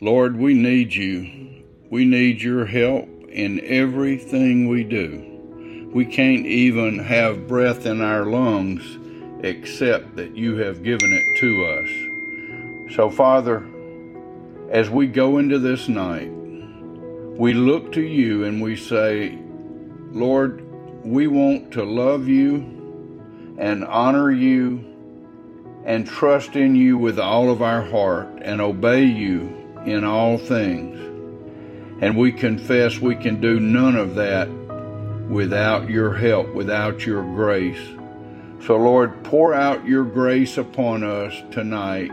Lord, we need you. We need your help in everything we do. We can't even have breath in our lungs except that you have given it to us. So, Father, as we go into this night, we look to you and we say, Lord, we want to love you and honor you and trust in you with all of our heart and obey you in all things. And we confess we can do none of that without your help, without your grace. So, Lord, pour out your grace upon us tonight.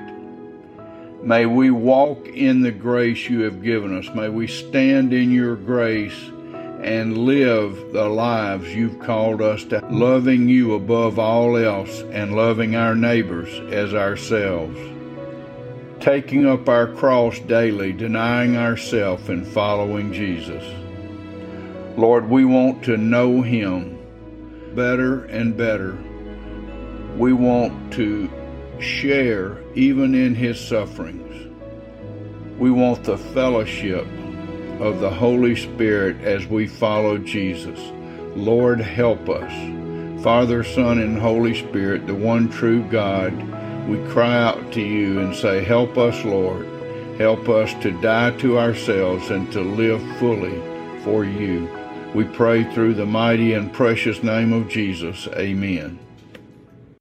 May we walk in the grace you have given us. May we stand in your grace and live the lives you've called us to, loving you above all else and loving our neighbors as ourselves. Taking up our cross daily, denying ourselves and following Jesus. Lord, we want to know him better and better. We want to share even in his sufferings. We want the fellowship of the Holy Spirit as we follow Jesus. Lord, help us. Father, Son, and Holy Spirit, the one true God, we cry out to you and say, Help us, Lord. Help us to die to ourselves and to live fully for you. We pray through the mighty and precious name of Jesus. Amen.